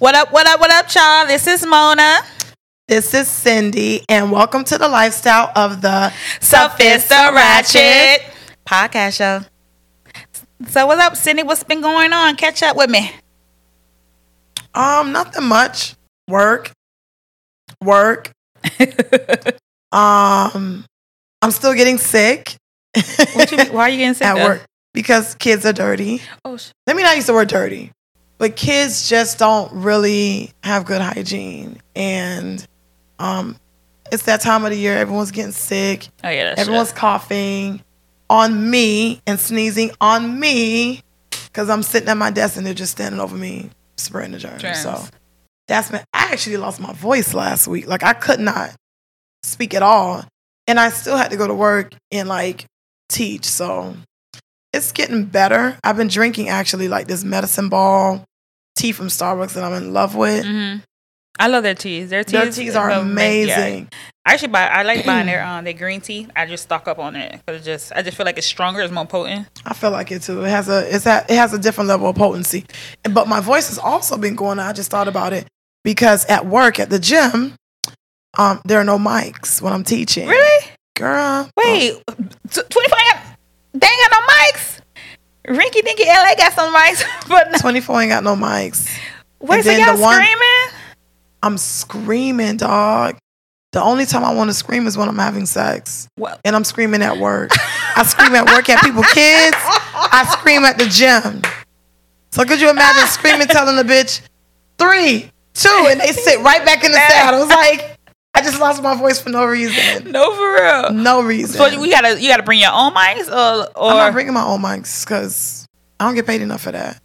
What up, what up, what up, y'all? This is Mona. This is Cindy, and welcome to the lifestyle of the Sophista Ratchet podcast show. So, what's up, Cindy? What's been going on? Catch up with me. Um, nothing much. Work, work. um, I'm still getting sick What you, why are you getting sick? at though? work because kids are dirty. Oh, sh- Let me not use the word dirty, but kids just don't really have good hygiene, and um, it's that time of the year. Everyone's getting sick. oh yeah, Everyone's coughing on me and sneezing on me because I'm sitting at my desk and they're just standing over me spreading the germs. Germs. So that's been. I actually lost my voice last week. Like I could not speak at all, and I still had to go to work and like teach. So it's getting better. I've been drinking actually like this medicine ball tea from Starbucks that I'm in love with. hmm I love their teas. Their teas, Their teas are ama- yeah. amazing. I actually buy. I like buying their um their green tea. I just stock up on it because just I just feel like it's stronger. It's more potent. I feel like it too. It has a it's a, it has a different level of potency. But my voice has also been going. on. I just thought about it because at work at the gym, um, there are no mics when I'm teaching. Really? girl? Wait, twenty four. They ain't got no mics. Rinky Dinky LA got some mics, but no. twenty four ain't got no mics. Wait, so y'all the one- screaming? I'm screaming, dog. The only time I want to scream is when I'm having sex, Well, and I'm screaming at work. I scream at work at people, kids. I scream at the gym. So could you imagine screaming, telling the bitch three, two, and they sit right back in the saddle? It's like I just lost my voice for no reason. no, for real. No reason. So we gotta you gotta bring your own mics or or I'm not bringing my own mics because I don't get paid enough for that.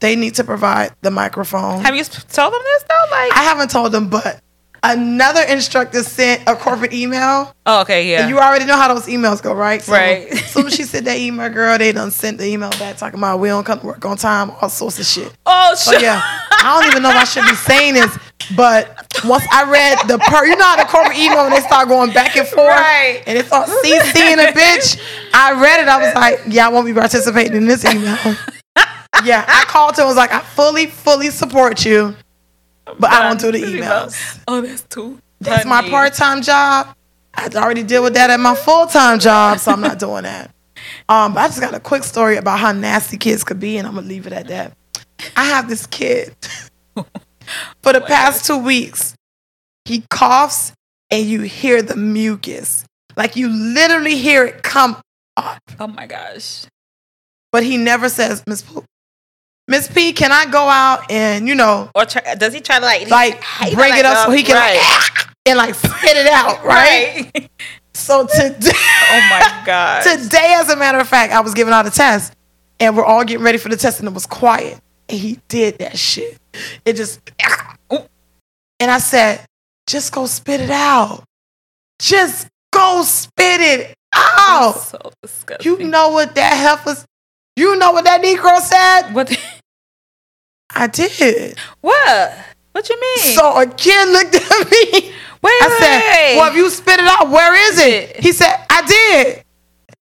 They need to provide the microphone. have you told them this though? Like, I haven't told them, but another instructor sent a corporate email. oh, okay, yeah. And you already know how those emails go, right? So Right. As soon as she sent that email, girl, they done sent the email back talking about we don't come to work on time, all sorts of shit. oh, So shit. yeah, I don't even know if I should be saying this, but once I read the per, you know how the corporate email and they start going back and forth, Right. and it's all CCing a bitch. I read it, I was like, yeah, I won't be participating in this email. yeah, I called him. and was like, I fully, fully support you, but I don't do the emails. Oh, that's too. That's my part time job. I already deal with that at my full time job, so I'm not doing that. Um, but I just got a quick story about how nasty kids could be, and I'm gonna leave it at that. I have this kid for the past two weeks. He coughs, and you hear the mucus, like you literally hear it come up, Oh my gosh. but he never says, "Miss P, Miss P, can I go out and you know, Or try, does he try to like like bring like, it up so he can right. like, and like spit it out, right?" right? So today. oh my god. Today, as a matter of fact, I was giving out a test and we're all getting ready for the test and it was quiet. And he did that shit. It just, and I said, just go spit it out. Just go spit it out. so disgusting. You know what that heifer, you know what that Negro said? what? the- I did. what? What you mean? So a kid looked at me. wait, I wait, said, wait. well, if you spit it out, where is it? He said, I did.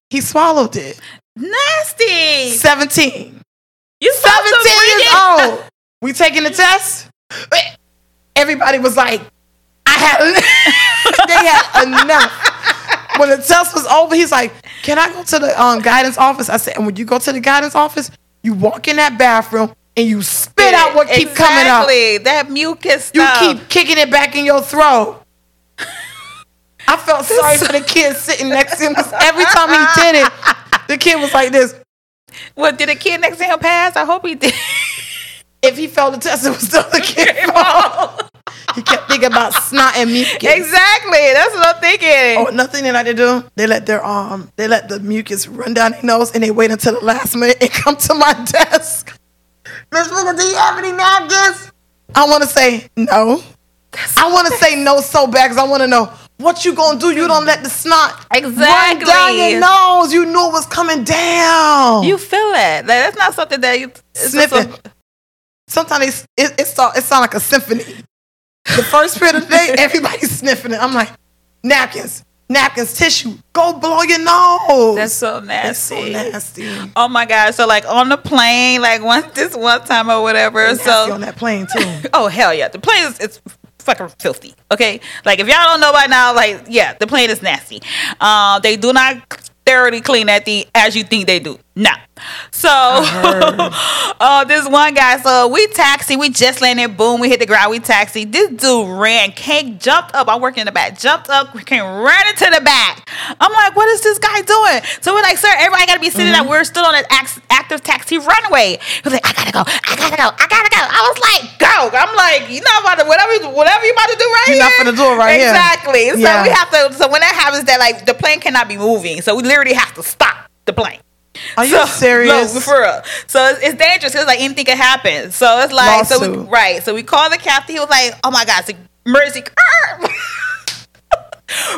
He swallowed it. nasty. 17. You 17 years old. We taking the test. Everybody was like, I had, they had enough. When the test was over, he's like, Can I go to the um, guidance office? I said, And when you go to the guidance office, you walk in that bathroom and you spit out what keep coming out. That mucus You keep kicking it back in your throat. I felt sorry for the kid sitting next to him because every time he did it, the kid was like this. Well, did the kid next to him pass? I hope he did. If he failed the test, it was still the kid's fault. He kept thinking about snot and mucus. exactly. That's what I'm thinking. Oh, nothing they like to do. They let their um, they let the mucus run down their nose, and they wait until the last minute and come to my desk. Miss Booker, do you have any napkins? I want to say no. I want to say no so bad because I want to know what you gonna do. You don't let the snot run Exactly. down your nose. You knew it was coming down. You feel it. That's not something that you sniffing. a- Sometimes it it sound, it sound like a symphony. The first period of the day, everybody's sniffing it. I'm like, napkins. napkins, tissue. Go blow your nose. That's so That's so nasty. nasty. Oh my god! So like on the plane, like once this one time or whatever. Nasty so on that plane too. oh hell yeah, the plane is it's fucking filthy. Okay, like if y'all don't know by now, like yeah, the plane is nasty. Uh, they do not thoroughly clean that thing as you think they do. No. So, uh, this one guy, so we taxi, we just landed, boom, we hit the ground, we taxi. This dude ran, came, jumped up. I'm working in the back, jumped up, came right into the back. I'm like, what is this guy doing? So we're like, sir, everybody gotta be sitting Mm-hmm. there. We're still on an active taxi runway. He was like, I gotta go, I gotta go, I gotta go. I was like, go. I'm like, you know about to whatever, whatever you about to do right You're here. not finna do it right here. exactly. So Yeah. we have to. So when that happens, that like the plane cannot be moving. So we literally have to stop the plane. Are you So- serious? No, for real. So it's, it's dangerous because like anything could happen. So it's like so we, Lawsuit. right. So we called the captain. He was like, "Oh my god, it's emergency."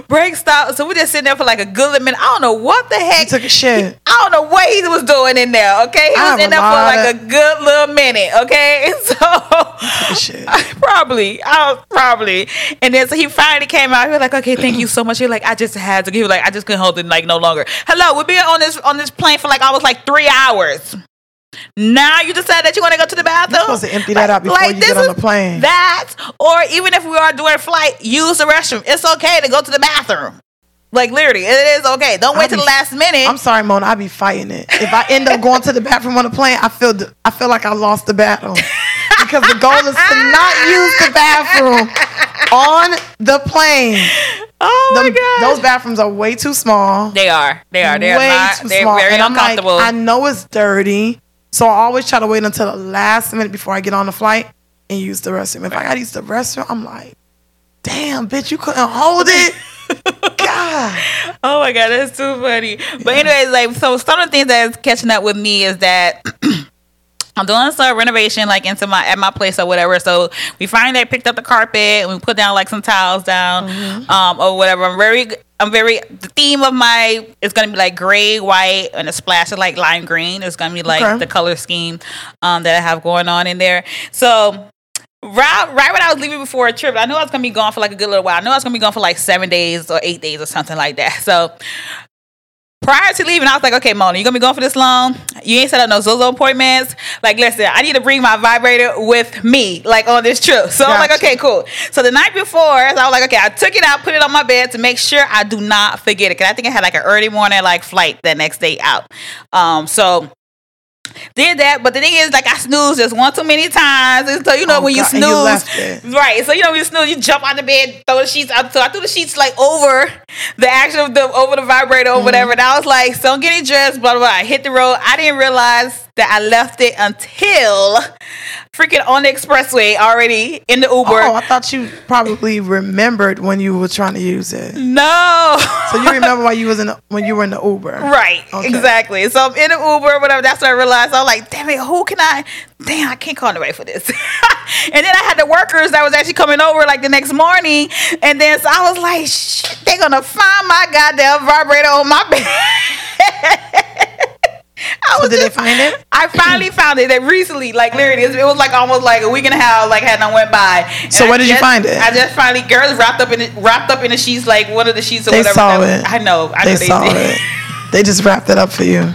Break stop. So we just sitting there for like a good minute. I don't know what the He heck. took a shit. I don't know what he was doing in there. Okay, he I was in there for like of- a good little minute. Okay, so shit. probably, I was probably, and then so he finally came out. He was like, "Okay, thank you so much." He was like, "I just had to." He was like, "I just couldn't hold it like no longer." Hello, we've been on this on this plane for like almost like three hours. Now you decide that you want to go to the bathroom. You're supposed to empty that out before you this get on the plane. That, or even if we are doing a flight, use the restroom. It's okay to go to the bathroom. Like literally, it is okay. Don't wait I'll till the last minute. I'm sorry, Mona. I be fighting it. If I end up going to the bathroom on the plane, I feel I feel like I lost the battle because the goal is to not use the bathroom on the plane. oh my god, those bathrooms are way too small. they are. They are. They are way not. too They're small. very and I'm like, uncomfortable. I know it's dirty, so I always try to wait until the last minute before I get on the flight and use the restroom. If I gotta use the restroom, I'm like, damn, bitch, you couldn't hold it. God. Oh my god, that's too funny. But anyways, like so some of the things that's catching up with me is that I'm doing some renovation like into my at my place or whatever. So we finally picked up the carpet and we put down like some tiles down um or whatever. I'm very I'm very the theme of my is gonna be like gray, white, and a splash of like lime green. It's gonna be like Okay. the color scheme um that I have going on in there. So Right, right when I was leaving before a trip, I knew I was gonna be gone for like a good little while. I knew I was gonna be gone for like seven days or eight days or something like that. So prior to leaving, I was like, okay, Mona, you gonna be going for this long? You ain't set up no Zozo appointments. Like, listen, I need to bring my vibrator with me, like on this trip. So I'm like, okay, cool. So the night before, I was like, okay, I took it out, put it on my bed to make sure I do not forget it. Cause I think I had like an early morning like flight that next day out. Um, so did that, but the thing is, like, I snoozed just one too many times, and so you know Oh, when you God, you snooze, it. right? So you know when you snooze, you jump out the bed, throw the sheets out. So I threw the sheets like over the action of the over the vibrator or Mm-hmm. whatever, and I was like, "So I'm getting dressed." Blah blah. blah. I hit the road. I didn't realize that I left it until freaking on the expressway already in the Uber. Oh, I thought you probably remembered when you were trying to use it. no. So you remember why you was in the, when you were in the Uber, Right, Okay. exactly. So I'm in the Uber, whatever. That's what I realized. I was like, damn it, who can I? Damn, I can't call nobody for this. and then I had the workers that was actually coming over like the next morning. And then so I was like, shit, they're going to find my goddamn vibrator on my bed. I So was did they find it? I finally found it that recently, like literally, it was like almost like a week and a half, like had not went by. So I where did you find it? I just finally, girls wrapped up in it, wrapped up in the sheets, like one of the sheets or They whatever. saw that- it. I know. I They know saw did. it. They just wrapped it up for you.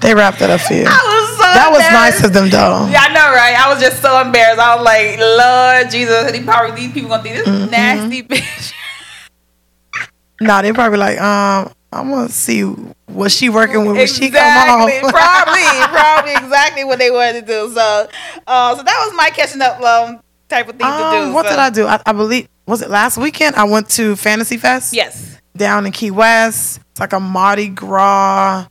They wrapped it up for you. I was so That was nice of them, though. Yeah, I know, right? I was just so embarrassed. I was like, Lord Jesus, these probably these people gonna think this Mm-hmm. nasty bitch. Nah, they probably like, um, I want to see what she working with when she come exactly, home. probably, probably exactly what they wanted to do. So, uh, so that was my catching up um, type of thing to Um, do. what so. did I do? I, I believe was it last weekend? I went to Fantasy Fest. Yes. down in Key West. It's like a Mardi Gras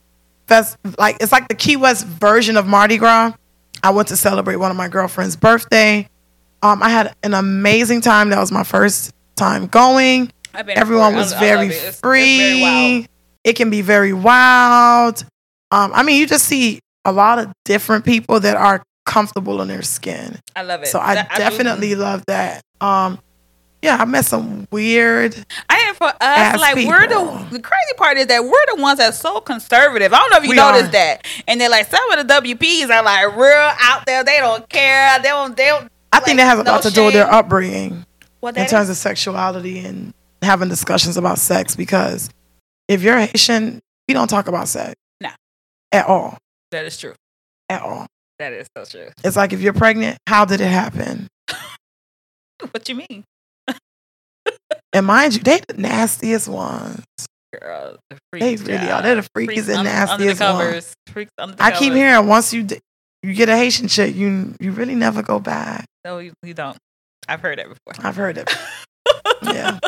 fest. Like it's like the Key West version of Mardi Gras. I went to celebrate one of my girlfriend's birthday. Um, I had an amazing time. That was my first time going. Everyone was I- I very it. It's- it's free. very. It can be very wild. Um, I mean, you just see a lot of different people that are comfortable in their skin. I love it. So I That- definitely love that. Um, yeah, I met some weird I for us. Ask like we're the the crazy part is that we're the ones that's so conservative. I don't know if you We noticed are. that. And they're like some of the WPs are like real out there. They don't care. They don't. They don't. I think like, that has a no lot to do with their upbringing What in terms is? of sexuality and having discussions about sex because if you're Haitian, we don't talk about sex. No. At all. That is true. At all. That is so true. It's like if you're pregnant, how did it happen? What do you mean, And mind you, they the nastiest ones. girl? The They really child. are. They're the freakiest Freaks and under, under nastiest ones. Freaks under the I keep covers. hearing once you d- you get a Haitian chick, you you really never go back. No, you, you don't. I've heard it before. I've heard it. yeah.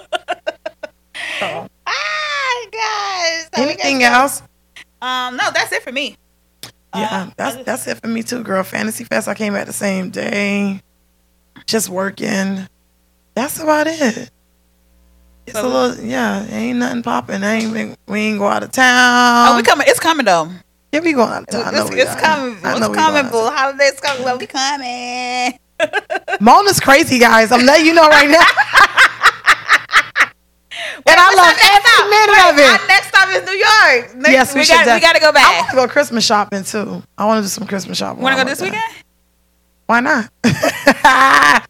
So, Ah, guys. Anything else? Um, no, that's it for me. Yeah, Um, that's that's it for me too, girl. Fantasy Fest, I came back the same day, just working. That's about it. It's a little, yeah, ain't nothing popping. Ain't been, we ain't go out of oh, town. oh, we coming. It's coming though. Yeah, we going out of town. It's, it's coming. I It's know coming, boo. Holidays coming. Well, we coming. Mona's crazy, guys. I'm letting you know right now. and I love every minute Wait, of it. Our next stop is New York. Next, yes, we, we should. got. We got to go back. I want to go Christmas shopping too. I want to do some Christmas shopping. Want to go this weekend? Why not?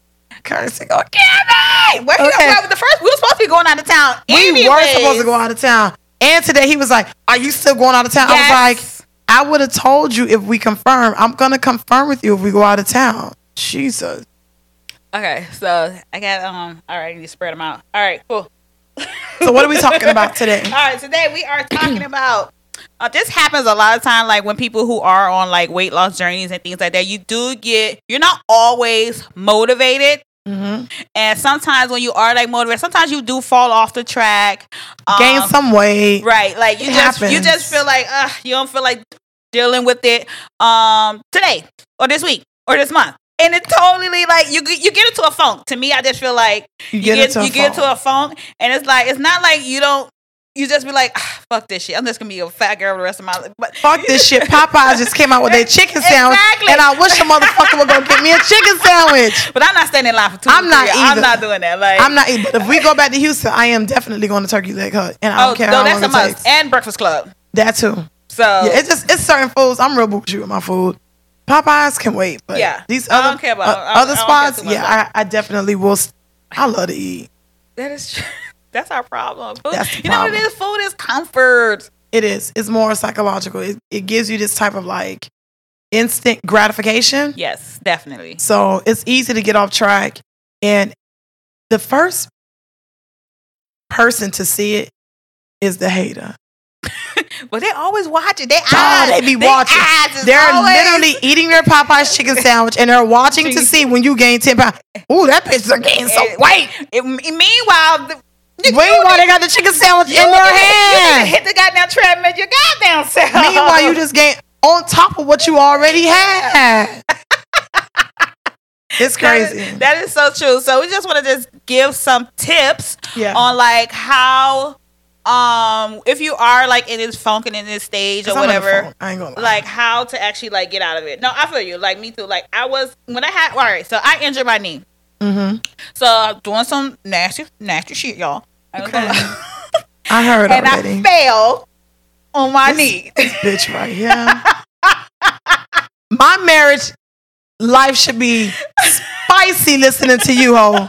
Currency go Hey, where you Okay. well, the first we were supposed to be going out of town. We were supposed to go out of town. And today he was like, Are you still going out of town? I was like, I would have told you if we confirm. I'm gonna confirm with you if we go out of town. Jesus. Okay, so I got um. All right, you spread them out. All right, cool. So what are we talking about today? All right, today we are talking about. Uh, this happens a lot of time, like when people who are on like weight loss journeys and things like that. You do get, you're not always motivated, hmm and sometimes when you are like motivated, sometimes you do fall off the track. Gain Um, some weight. right? Like you It just you just feel like uh, you don't feel like dealing with it um today or this week or this month. And it totally like you get- you get into a funk. To me, I just feel like You you get get, into a you get funk. into a funk, and it's like it's not like you don't. You just be like, ah, fuck this shit. I'm just gonna be a fat girl the rest of my life. But Fuck this shit. Popeyes just came out with their chicken sandwich. Exactly. And I wish the motherfucker would go get me a chicken sandwich. But I'm not standing in line for two. I'm not either. I'm not doing that. Like I'm not but if we go back to Houston, I am definitely going to Turkey Leg Hut. And I don't Oh, care no, how that's long a it must. takes. And Breakfast Club. That too. So Yeah, it's just it's certain foods. I'm real bougie with my food. Popeyes can wait, but Yeah. these I other don't care about- uh, I don't- I other spots, yeah, I, I definitely will. st- I love to eat. that is true. That's our problem. Food, That's you know what it problem. Food is comfort. It is. It's more psychological. It, it gives you this type of like instant gratification. Yes, definitely. So it's easy to get off track. And the first person to see it is the hater. But they always watch it. They Oh, eyes, they be watching. They're always- literally eating their Popeyes chicken sandwich and they're watching to see when you gain 10 pounds. Ooh, that bitch is gaining some weight. It, meanwhile, the, Meanwhile, they got the chicken sandwich in their need to- You hand. hit the goddamn treadmill. Your goddamn self. Meanwhile, you just gain on top of what you already had. It's crazy. that is so true. So we just want to just give some tips Yeah. on like how, um, if you are like in this funk and in this stage or I'm whatever. I ain't gonna lie. like how to actually like get out of it. No, I feel you. Like me too. Like I was when I had all right. So I injured my knee. Mm-hmm. So I'm doing some nasty, nasty shit, y'all. I Okay. I heard and already. I fell on my knee. This bitch right here. My marriage life should be spicy listening to you, ho.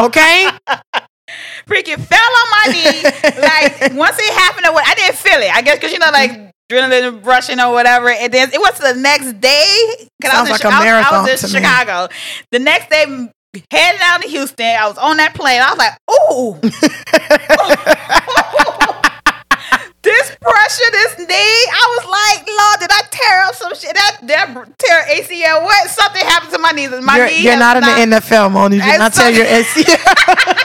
Okay? Freaking fell on my knee. like once it happened, I didn't feel it. I guess because you know, like mm-hmm. adrenaline rushing or whatever. And then it was the next day. 'cause I was Sounds in like Chi- a I was- I was, in me. Chicago. The next day, heading down to Houston. I was on that plane. I was like, ooh. This pressure, this knee, I was like, Lord, did I tear up some shit? That, that tear ACL, what? Something happened to my knees. My You're, knee you're not in the NFL, Moni. You did I not saw- your ACL.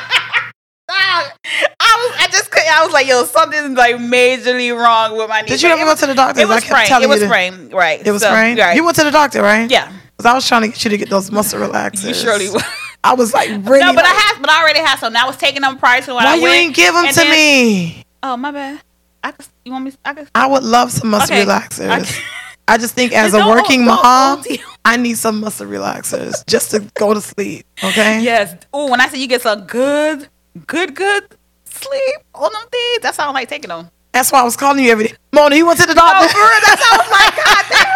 I was, I just couldn't. I was like, yo, something's like majorly wrong with my knee. Did you ever go to the doctor? It was sprained. It was sprained, right? It was So, sprained. Right. You went to the doctor, right? yeah, Because I was trying to get you to get those muscle relaxers. you surely would. I was like, really? no, but I have, but I already have some. I was taking them prior to when Why I you ain't give them to then- me? Oh my bad. I could. You want me? I could. I would love some muscle Okay. relaxers. I just think as a working mom, I need some muscle relaxers just to go to sleep. Okay? Yes. Oh, when I say you get some good, good, good sleep on them things, that's how I like taking them. That's why I was calling you every day. Mona, you went to the doctor? for real, that's how I was like, God damn.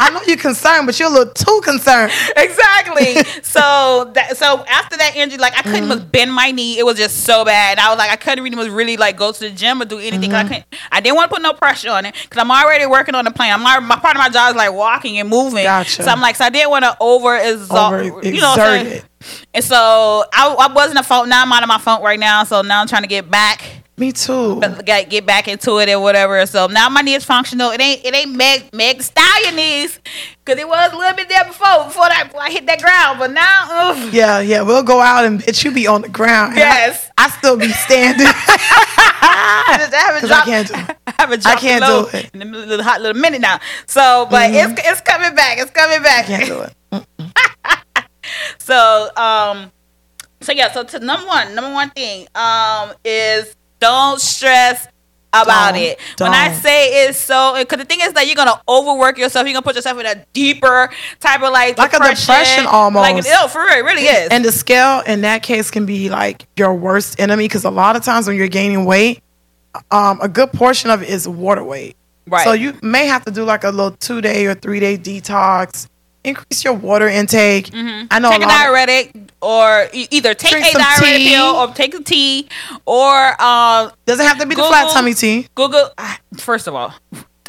I know you're concerned, but you're a little too concerned. exactly. so that so after that injury, like I couldn't Mm-hmm. even bend my knee. It was just so bad. I was like, I couldn't really really like go to the gym or do anything. I Mm-hmm. couldn't. I didn't want to put no pressure on it because I'm already working on the plan. I'm already, my part of my job is like walking and moving. Gotcha. So I'm like, so I didn't want to over exalt. You know what I'm exert saying? it. And so I, I wasn't a phone. Now I'm out of my phone right now. So now I'm trying to get back Me too. but get get back into it or whatever. So now my knee is functional. It ain't it ain't Meg Meg Stallion knees because it was a little bit there before before that I hit that ground. But now, ugh. Yeah, yeah. We'll go out and bitch, you be on the ground. and I- Yes. I, still be standing. I just I I dropped. can't do it. I haven't dropped can't low do it. Mm-hmm. in a little hot little minute now. So, but it's it's coming back. It's coming back. Can't do it. So, um, so yeah. So to number one, number one thing, um, is don't stress about Don't. it. When I say it's so, because the thing is that you're gonna overwork yourself. You're gonna put yourself in a deeper type of like Like a depression almost. Like no, for real, it really is. And the scale in that case can be like your worst enemy because a lot of times when you're gaining weight, um, a good portion of it is water weight. right. So you may have to do like a little two day or three day detox. Increase your water intake. I know take a a lot. Of, diuretic, or either take a diuretic tea. pill, or take a tea, or um, doesn't have to be the flat tummy tea. Google. ah, First of all,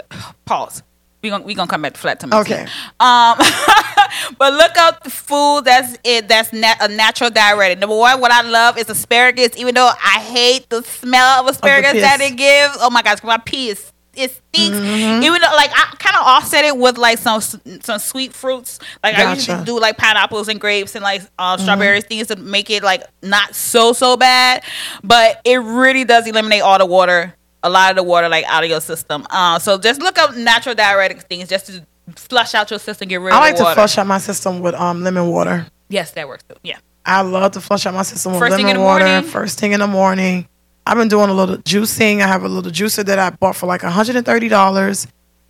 pause. We gonna we gonna come back to flat tummy. Okay. tea. Um, but look up the food that's it that's nat- a natural diuretic. Number one, what I love is asparagus. Even though I hate the smell of asparagus that it gives. Oh my gosh, my pee is it stinks. Mm-hmm. Even though, like, I kind of offset it with like some some sweet fruits. Like I usually do like pineapples and grapes and like um, Mm-hmm. strawberries things to make it like not so so bad. But it really does eliminate all the water, a lot of the water like out of your system. Uh, so just look up natural diuretic things just to flush out your system, get rid of it. I like to flush out my system with um lemon water. Yes, that works too. Yeah. I love to flush out my system with First thing lemon in the water morning? first thing in the morning. I've been doing a little juicing. I have a little juicer that I bought for like $130.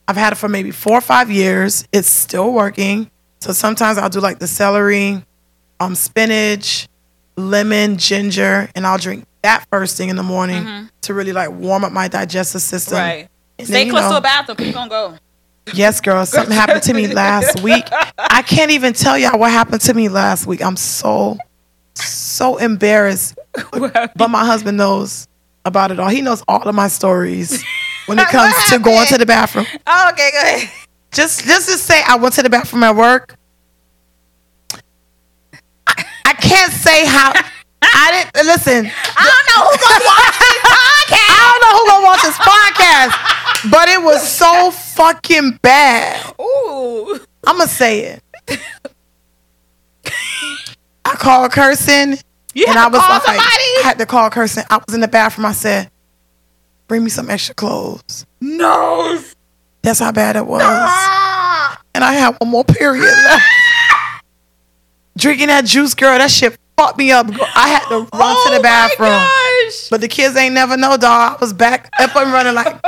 I've had it for maybe four or five years. It's still working. So sometimes I'll do like the celery, um, spinach, lemon, ginger, and I'll drink that first thing in the morning to really like warm up my digestive system. Mm-hmm. Right. And Stay then, close to know- a bathroom. 'cause you gonna go. Yes, girl. Something happened to me last week. I can't even tell y'all what happened to me last week. I'm so, so embarrassed. But my husband knows about it all. He knows all of my stories when it comes to going to the bathroom. Oh, okay, go ahead. Just, just to say, I went to the bathroom at work. I, I can't say how. I didn't listen. I don't know who's gonna watch this podcast. I don't know who gonna watch this podcast, but it was so fucking bad. Ooh. I'm gonna say it. Called cursing, You and I was call like, somebody? I had to call cursing. I was in the bathroom. I said, "Bring me some extra clothes." No. That's how bad it was, and I had one more period left. Drinking that juice, girl, that shit fucked me up. I had to run oh to the oh bathroom, My gosh. but the kids ain't never know, dog. I was back up and running like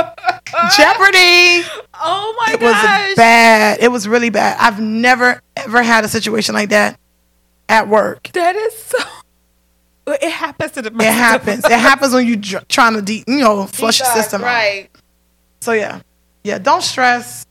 Jeopardy. Oh my It was bad. It was really bad. I've never ever had a situation like that at work. That is so. It happens to the It happens. It happens when you dr- trying to de- you know flush your system out. right. So yeah, yeah. Don't stress.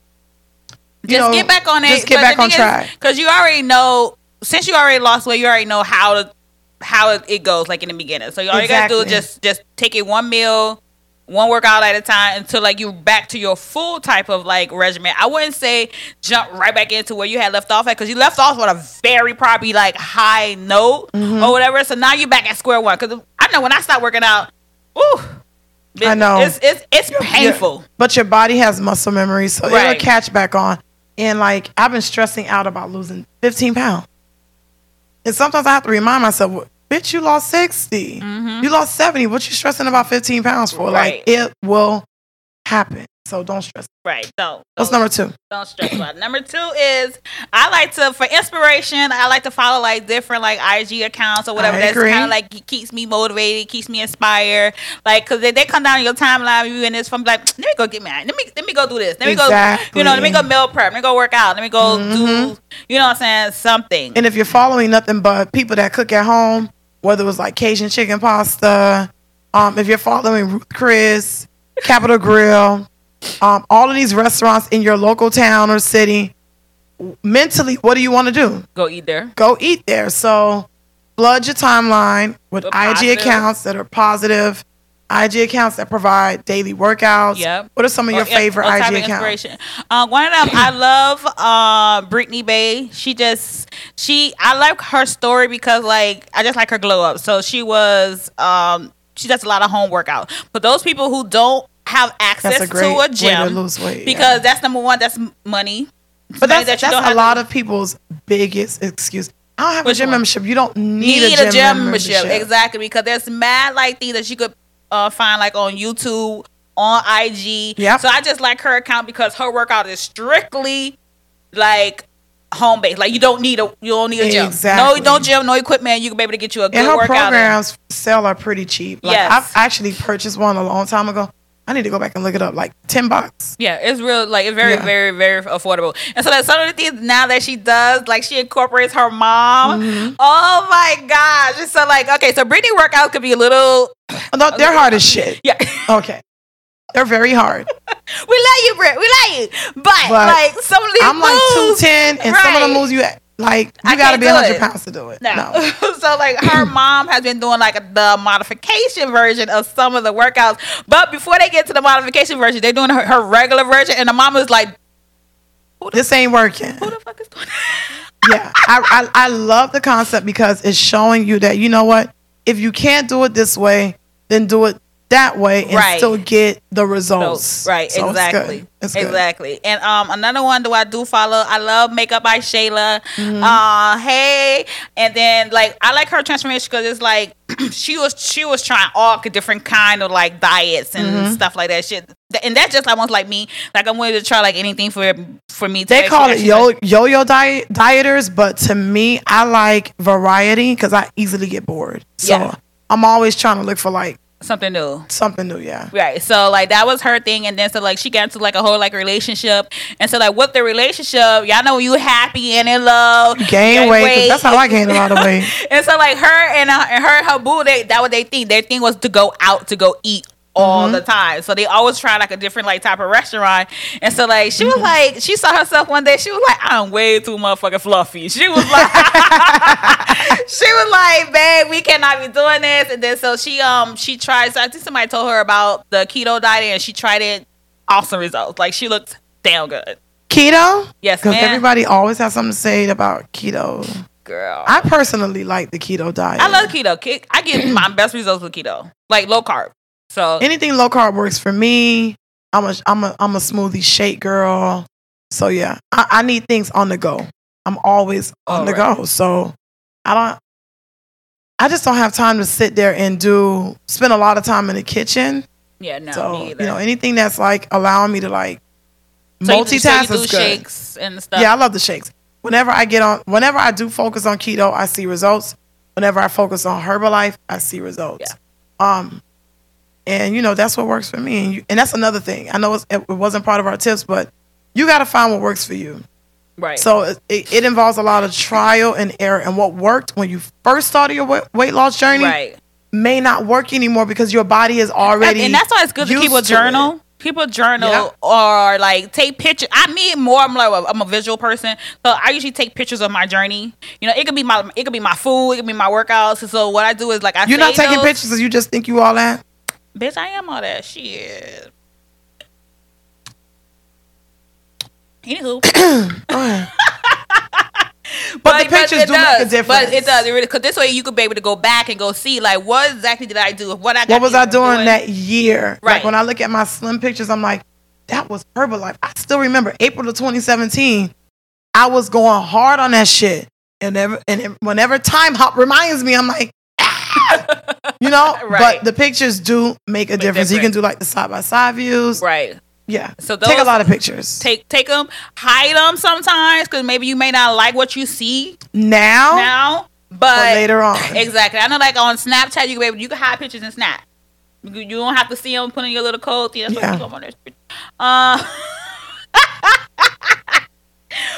You Just know, get back on it. Just get back on track. Because you already know, since you already lost weight, you already know how to how it, it goes, like in the beginning. So all you gotta do is just just take it one meal, one workout at a time until like you back to your full type of like regimen. I wouldn't say jump right back into where you had left off at because you left off on a very probably like high note Mm-hmm. or whatever. So now you're back at square one. Because I know when I start working out, ooh, I know. it's it's it's painful. Yeah. But your body has muscle memory, so Right. it'll catch back on. And like I've been stressing out about losing 15 pounds, and sometimes I have to remind myself, "Well, "Bitch, you lost 60. You lost 70. What you stressing about 15 pounds for? Mm-hmm. Right. Like it will happen. So don't stress. Right. Don't. What's don't- number two? Don't stress about it. Number two is I like to for inspiration. I like to follow like different like IG accounts or whatever. I That's kind of like keeps me motivated, keeps me inspired. Like because they, they come down your timeline, you and this from like let me go get me. Let me let me go do this. Let me go. You know. Let me go Exactly. meal prep. Let me go work out. Let me go do. You know what I'm saying? Something. And if you're following nothing but people that cook at home, whether it was like Cajun chicken pasta, um, if you're following Ruth Chris, Capital Grille, um, all of these restaurants in your local town or city, mentally, what do you want to do? Go eat there. Go eat there. So flood your timeline with IG positive. accounts that are positive, IG accounts that provide daily workouts. Yep. What are some of your Or- favorite or IG accounts? inspiration. Uh, one of them, I love uh, Brittany Bay. She just she I like her story because like I just like her glow up. So she was um she does a lot of home workout. But those people who don't have access a to a way to gym lose weight, because yeah. that's number one. That's money. But that's, that that's a lot to- of people's biggest excuse. I don't have Which a gym one? membership. You don't need, need a gym, membership. exactly because there's mad like things that you could uh, find like on YouTube, on IG. Yep. So I just like her account because her workout is strictly like home based. Like you don't need a you don't need a gym. Exactly. No, no gym, no equipment. You can be able to get you a good And her workout. programs sell are pretty cheap. Like Yes. I've actually purchased one a long time ago. I need to go back and look it up. Like ten bucks. Yeah, it's real like it's very, Yeah. very, very affordable. And so like some of the things now that she does, like she incorporates her mom. Mm-hmm. Oh my gosh. And so like okay, so Brittany workouts could be a little No, they're hard as shit. yeah. Okay. They're very hard. We love you, Britt. We love you. But, But like some of these moves. I'm like two moves, ten, and some of the moves you like you I got to be do hundred pounds to do it. No. No. so like her mom has been doing like the modification version of some of the workouts. But before they get to the modification version, they're doing her, her regular version, and the mom is like, This ain't working. "Who the fuck is doing?" yeah, I, I I love the concept because it's showing you that you know what, if you can't do it this way, then do it that way and Right. still get the So, results. right, So it's good. exactly, It's good. exactly. And um, another one do I do follow? I love Makeup by Shayla. Mm-hmm. Uh, hey, and then like I like her transformation because it's like she was she was trying all different kind of like diets and Mm-hmm. stuff like that shit. And that's just almost like me. Like I'm willing to try like anything for for me. To They call it yo like- yo yo diet dieters, but to me, I like variety because I easily get bored. So Yeah. I'm always trying to look for like something new. something new. Yeah. Right. So like that was her thing and then so like she got into like a whole like relationship. And so like with the relationship, y'all know you happy and in love. Gain weight. That's how I gained a lot of weight. and so like her and, uh, and her and her boo, they that what they think. Their thing was to go out to go eat all Mm-hmm. the time. So they always try like a different like type of restaurant. And so like she was Mm-hmm. like she saw herself one day. She was like, I'm way too motherfucking fluffy. She was like, she was like, babe, we cannot be doing this. And then so she um she tried. So I think somebody told her about the keto diet and she tried it. Awesome results. Like she looked damn good. Keto. Yes, Because everybody always has something to say about keto. Girl. I personally like the keto diet. I love keto. Ke- I get my best results with keto, like low carb. So anything low carb works for me. I'm a I'm a I'm a smoothie shake girl. So yeah, I, I need things on the go. I'm always on the Alright. go. So I don't. I just don't have time to sit there and do spend a lot of time in the kitchen. yeah, no, so you know anything that's like allowing me to like So so multitask do is good. shakes and stuff. Yeah, I love the shakes. Whenever I get on, whenever I do focus on keto, I see results. Whenever I focus on Herbalife, I see results. Yeah. Um, and you know that's what works for me. And, you, and that's another thing. I know it's, it wasn't part of our tips, but you got to find what works for you. right. So it, it, involves a lot of trial and error. And what worked when you first started your weight, loss journey right. may not work anymore because your body is already. and that's why it's good to keep a journal. A journal Yeah. or like take pictures. I mean, more. I'm like a- I'm a visual person, so I usually take pictures of my journey. You know, it could be my it could be my food, it could be my workouts. So what I do is like I You're not taking those. pictures because you just think you all that. Bitch, I am all that shit. Anywho, ahead. But the pictures do make a difference. But it does. It really because this way you could be able to go back and go see like what exactly did I do? What I got what was I doing that year? Right. Like when I look at my slim pictures, I'm like, that was Herbalife. I still remember April of 2017. I was going hard on that shit, and and whenever time hop reminds me, I'm like! You know. Right. But the pictures do make a difference. You can do like the side by side views. right. Yeah. So take a lot of pictures. Take take them, hide them sometimes because maybe you may not like what you see now, now, but later on. Exactly. I know, like on Snapchat, you can able, you can hide pictures in Snap. You, you don't have to see them putting your little code. That's Yeah. yeah. Uh,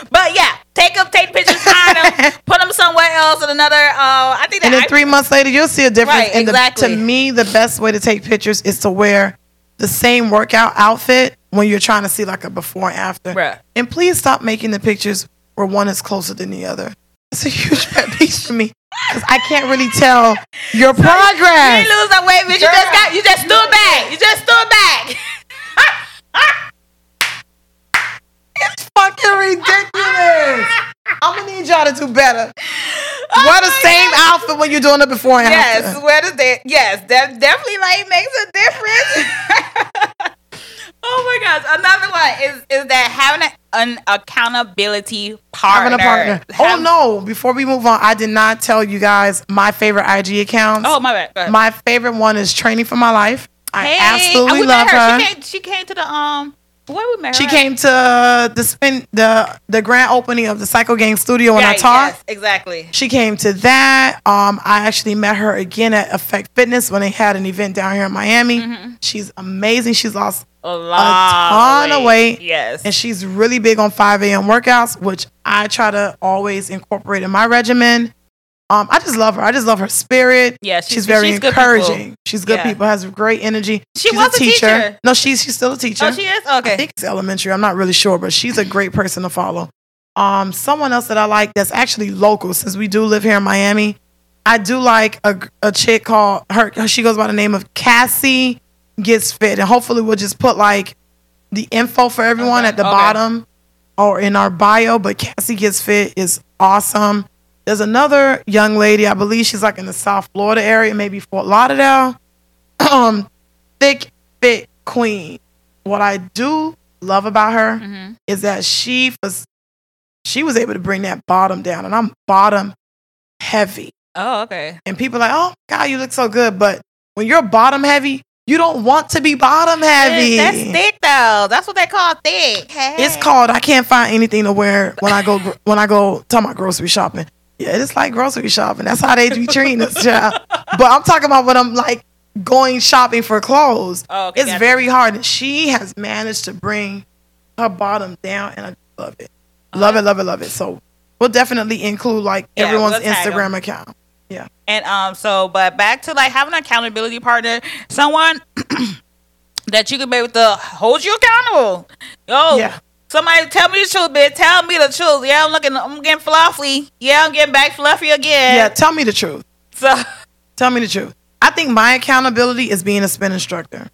but yeah, take them, take pictures, hide them, put them somewhere else in another. Uh, I think that And then I- three months later, you'll see a difference. Right, and the- exactly. to me, the best way to take pictures is to wear the same workout outfit when you're trying to see like a before and after. Right. And please stop making the pictures where one is closer than the other. It's a huge pet peeve for me because I can't really tell your You progress. didn't lose no weight, bitch. You just got you just stood back. You just stood back. It's fucking ridiculous. I'm gonna need y'all to do better. Oh Wear the same God. outfit when you're doing it before and Yes, after. where does that? Yes, that definitely like makes a difference. oh my gosh! Another one is is that having an accountability partner. Having a partner. Oh no! Before we move on, I did not tell you guys my favorite IG account. Oh my bad. My favorite one is Training for My Life. I Hey, absolutely love met her. She came, she came to the um. Where we met? She came to the spin the the grand opening of the Cycle Gang studio when I Right, taught. Yes, exactly. She came to that. Um, I actually met her again at Effect Fitness when they had an event down here in Miami. Mm-hmm. She's amazing. She's lost A lot. ton of weight. Yes. and she's really big on 5 a.m. workouts, which I try to always incorporate in my regimen. Um, I just love her. I just love her spirit. Yeah, she's- she's, very she's encouraging. people. She's good Yeah. people. Has great energy. She she's was a teacher. No, she's she's still a teacher. oh, she is. Okay, I think it's elementary. I'm not really sure, but she's a great person to follow. Um, someone else that I like that's actually local, since we do live here in Miami. I do like a, a chick called her. She goes by the name of Cassie Gets Fit, and hopefully we'll just put like the info for everyone Okay, at the okay. bottom or in our bio. But Cassie Gets Fit is awesome. There's another young lady, I believe she's like in the South Florida area, maybe Fort Lauderdale. Um, thick fit queen. What I do love about her Mm-hmm. is that she was she was able to bring that bottom down, and I'm bottom heavy. Oh, okay. And people are like, oh God, you look so good. But when you're bottom heavy, you don't want to be bottom heavy. That's thick though. That's what they call thick. Hey. It's called I can't find anything to wear when I go when I go talking about grocery shopping. Yeah, it's like grocery shopping. That's how they be treating us, child. But I'm talking about when I'm like going shopping for clothes. Oh, okay, it's gotcha. very hard. She has managed to bring her bottom down, and I love it. Love it, love it, love it. So we'll definitely include like Yeah, everyone's we'll tag 'em. Instagram account. Yeah. And um, so but back to like having an accountability partner, someone that you can be able to hold you accountable. Yo, Yeah. Somebody tell me the truth, bitch. Tell me the truth. Yeah, I'm looking. I'm getting fluffy. Yeah, I'm getting back fluffy again. Yeah, tell me the truth. So Tell me the truth. I think my accountability is being a spin instructor.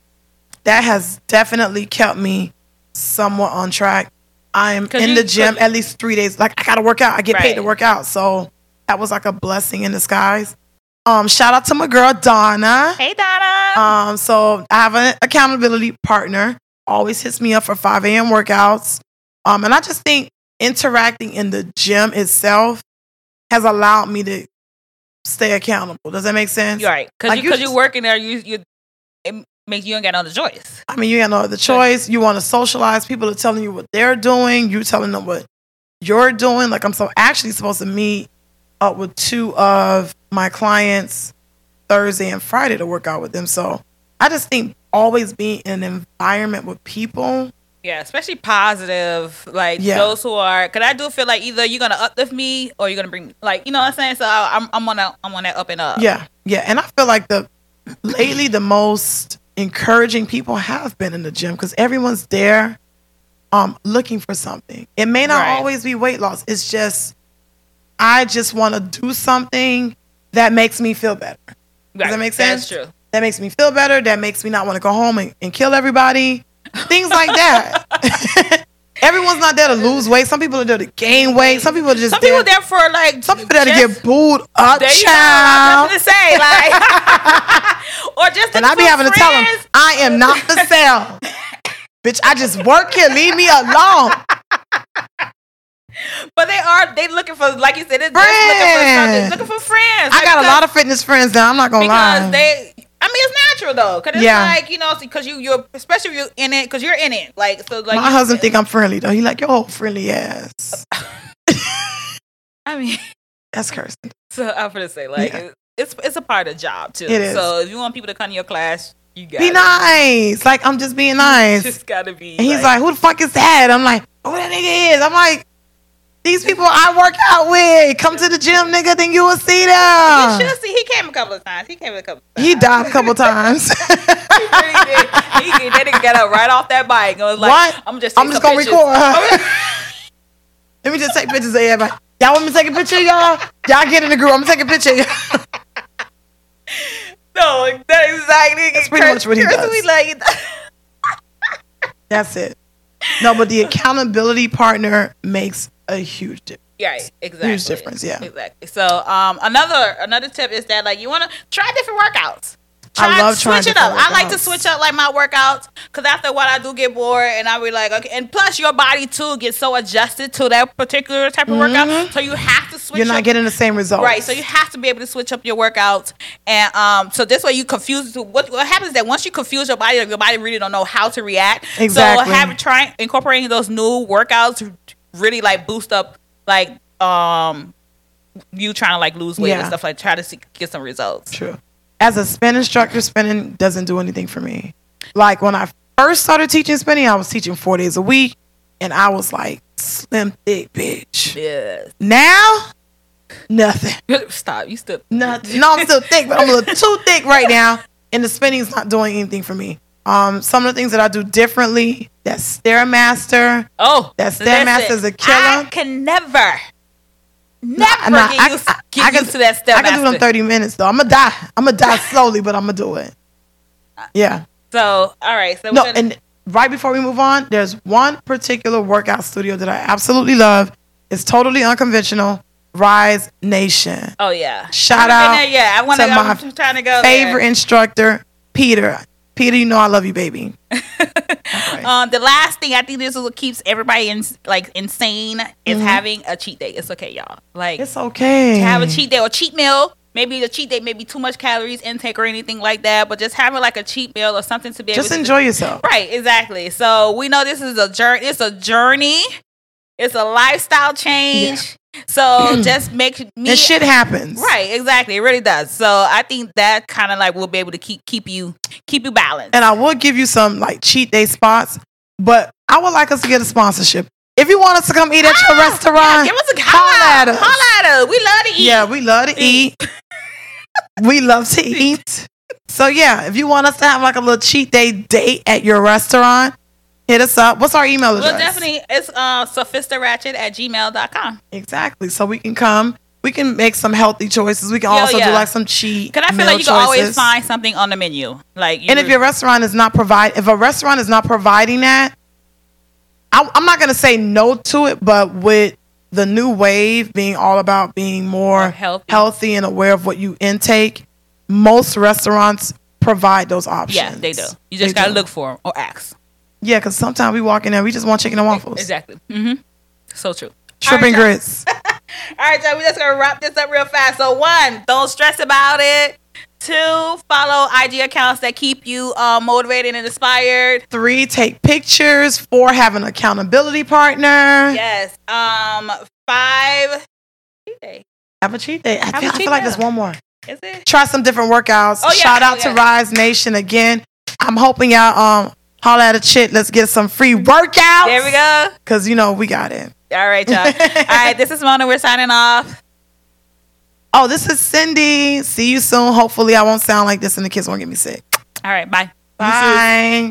That has definitely kept me somewhat on track. I am in you- the gym at least three days. Like I gotta work out. I get paid to work out. So that was like a blessing in disguise. Um, shout out to my girl Donna. hey, Donna. Um, so I have an accountability partner. Always hits me up for 5 a.m. workouts. Um, and I just think interacting in the gym itself has allowed me to stay accountable. Does that make sense? you're right. Cause like you, you cause just- you working there, you you it makes you ain't got no other choice. I mean, you got no other choice. You want to socialize. People are telling you what they're doing. You telling them what you're doing. Like I'm so actually supposed to meet up with two of my clients Thursday and Friday to work out with them. So I just think always being in an environment with people. Yeah, especially positive, like Yeah. those who are. Cause I do feel like either you're gonna uplift me or you're gonna bring, like, you know what I'm saying. So I- I'm I'm on that I'm on that up and up. Yeah, yeah. And I feel like the lately the most encouraging people have been in the gym because everyone's there um looking for something. It may not Right. always be weight loss. It's just I just want to do something that makes me feel better. Right. Does that make sense? That's true. That makes me feel better. That makes me not want to go home and, and kill everybody. Things like that. Everyone's not there to lose weight. Some people are there to gain weight. Some people are just Some there. people there for like some people there to get booed up, There you go. child. I was gonna say like, or just And I be having to tell them. I am not for sale. Bitch, I just work here. Leave me alone. But they are they looking for like you said, they're looking for something, Friends. looking for friends. I got a lot of fitness friends now. I'm not gonna because lie. they. I mean, it's natural though, because it's Yeah. like you know, because you you're especially if you're in it, because you're in it. Like so, like My husband think I'm friendly though. He like your whole friendly ass. I mean, That's cursing. so I'm gonna say like Yeah. it's it's a part of the job too. It is. So if you want people to come to your class, you got to Be nice. Like I'm just being nice. Just gotta be. And he's like, who the fuck is that? I'm like, who that nigga is? I'm like, these people I work out with. Come to the gym, nigga, then you will see them. you should see. He came a couple of times. He came a couple. Of times. He died a couple times. He really did. He, that nigga got up right off that bike and was like, What? "I'm just. I'm just gonna pictures." record. Let me just take pictures of everybody. Y'all want me to take a picture of y'all? Y'all get in the group. I'm gonna take a picture of y'all. No, that exactly. That's pretty much what he does. Like. That's it. No, but the accountability partner makes a huge difference. Right, exactly. Huge difference, yeah. Exactly. So, um, another another tip is that like you want to try different workouts. I love trying switch it up. I like to switch up like my workouts because after a while I do get bored and I be like, okay. And plus, your body too gets so adjusted to that particular type of workout, so you have to switch. Mm-hmm. You're not up- getting the same results. Right, so you have to be able to switch up your workouts, and um, so this way you confuse. What what happens is that once you confuse your body, your body really don't know how to react. Exactly. So have try incorporating those new workouts really like boost up like um you trying to like lose weight and stuff like try to see, get some results. True. As a spin instructor, spinning doesn't do anything for me. Like when I first started teaching spinning, I was teaching four days a week, and I was like slim, thick bitch. Yes. Now, nothing. Stop. You still Nothing. No, I'm still thick, but I'm a little too thick right now, and the spinning's not doing anything for me. Um, some of the things that I do differently. That stairmaster. Oh, That Stairmaster's is a killer. I can never, never get I- used, I- get I can- used to that step. I can do them Stairmaster. 30 minutes though. I'm gonna die. I'm gonna die slowly, but I'm gonna do it. Uh, yeah. So, all right. So No, gonna, and right before we move on, there's one particular workout studio that I absolutely love. It's totally unconventional. Rise Nation. oh yeah. Shout out there yet. I want to. to I'm trying to go. Favorite There. instructor, Peter. Peter, you know I love you, baby. Alright. Um, the last thing I think this is what keeps everybody in, like insane is Mm-hmm. having a cheat day. It's okay, y'all. Like It's okay. to have a cheat day or cheat meal. Maybe the cheat day may be too much calories intake or anything like that, but just having like a cheat meal or something to be able Just to enjoy yourself. Right, exactly. So we know this is a journey. It's a journey. It's a lifestyle change. So just make me And shit happens. right. Exactly, it really does. So I think that kind of like will be able to keep keep you keep you balanced. And I will give you some like cheat day spots, but I would like us to get a sponsorship. If you want us to come eat at your Ah, restaurant, yeah, give us a holla holla at us. Holla at us. We love to eat. Yeah, we love to eat. we love to eat. So yeah, if you want us to have like a little cheat day date at your restaurant, hit us up. What's our email address? Well, definitely, it's uh, sophistaratchet at gmail.com. Exactly. So we can come. We can make some healthy choices. We can Yo, also do like some cheat. Because I feel like you can always find something on the menu. Like, And if your restaurant is not provide, if a restaurant is not providing that, I, I'm not gonna say no to it. But with the new wave being all about being more healthy. healthy and aware of what you intake, most restaurants provide those options. yeah, they do. You just They got to do. look for them or ask. Yeah, because sometimes we walk in there, we just want chicken and waffles, Exactly. Mm-hmm. So true. shrimp All and right, grits. All right, y'all. We just gonna wrap this up real fast. So one, don't stress about it. Two, follow IG accounts that keep you uh, motivated and inspired. Three, take pictures. Four, have an accountability partner. Yes. Um. Five. cheat day. Have a cheat day. I Have feel, a I cheat feel like there's one more. Is it? try some different workouts. Oh, yeah. Shout Oh, out to. Rise Nation again. I'm hoping y'all um holla at a chick. Let's get some free workouts. There we go. Cause you know we got it. All right, y'all. All right. This is Mona. We're signing off. Oh, this is Cindy. See you soon. Hopefully I won't sound like this and the kids won't get me sick. All right. Bye. Bye.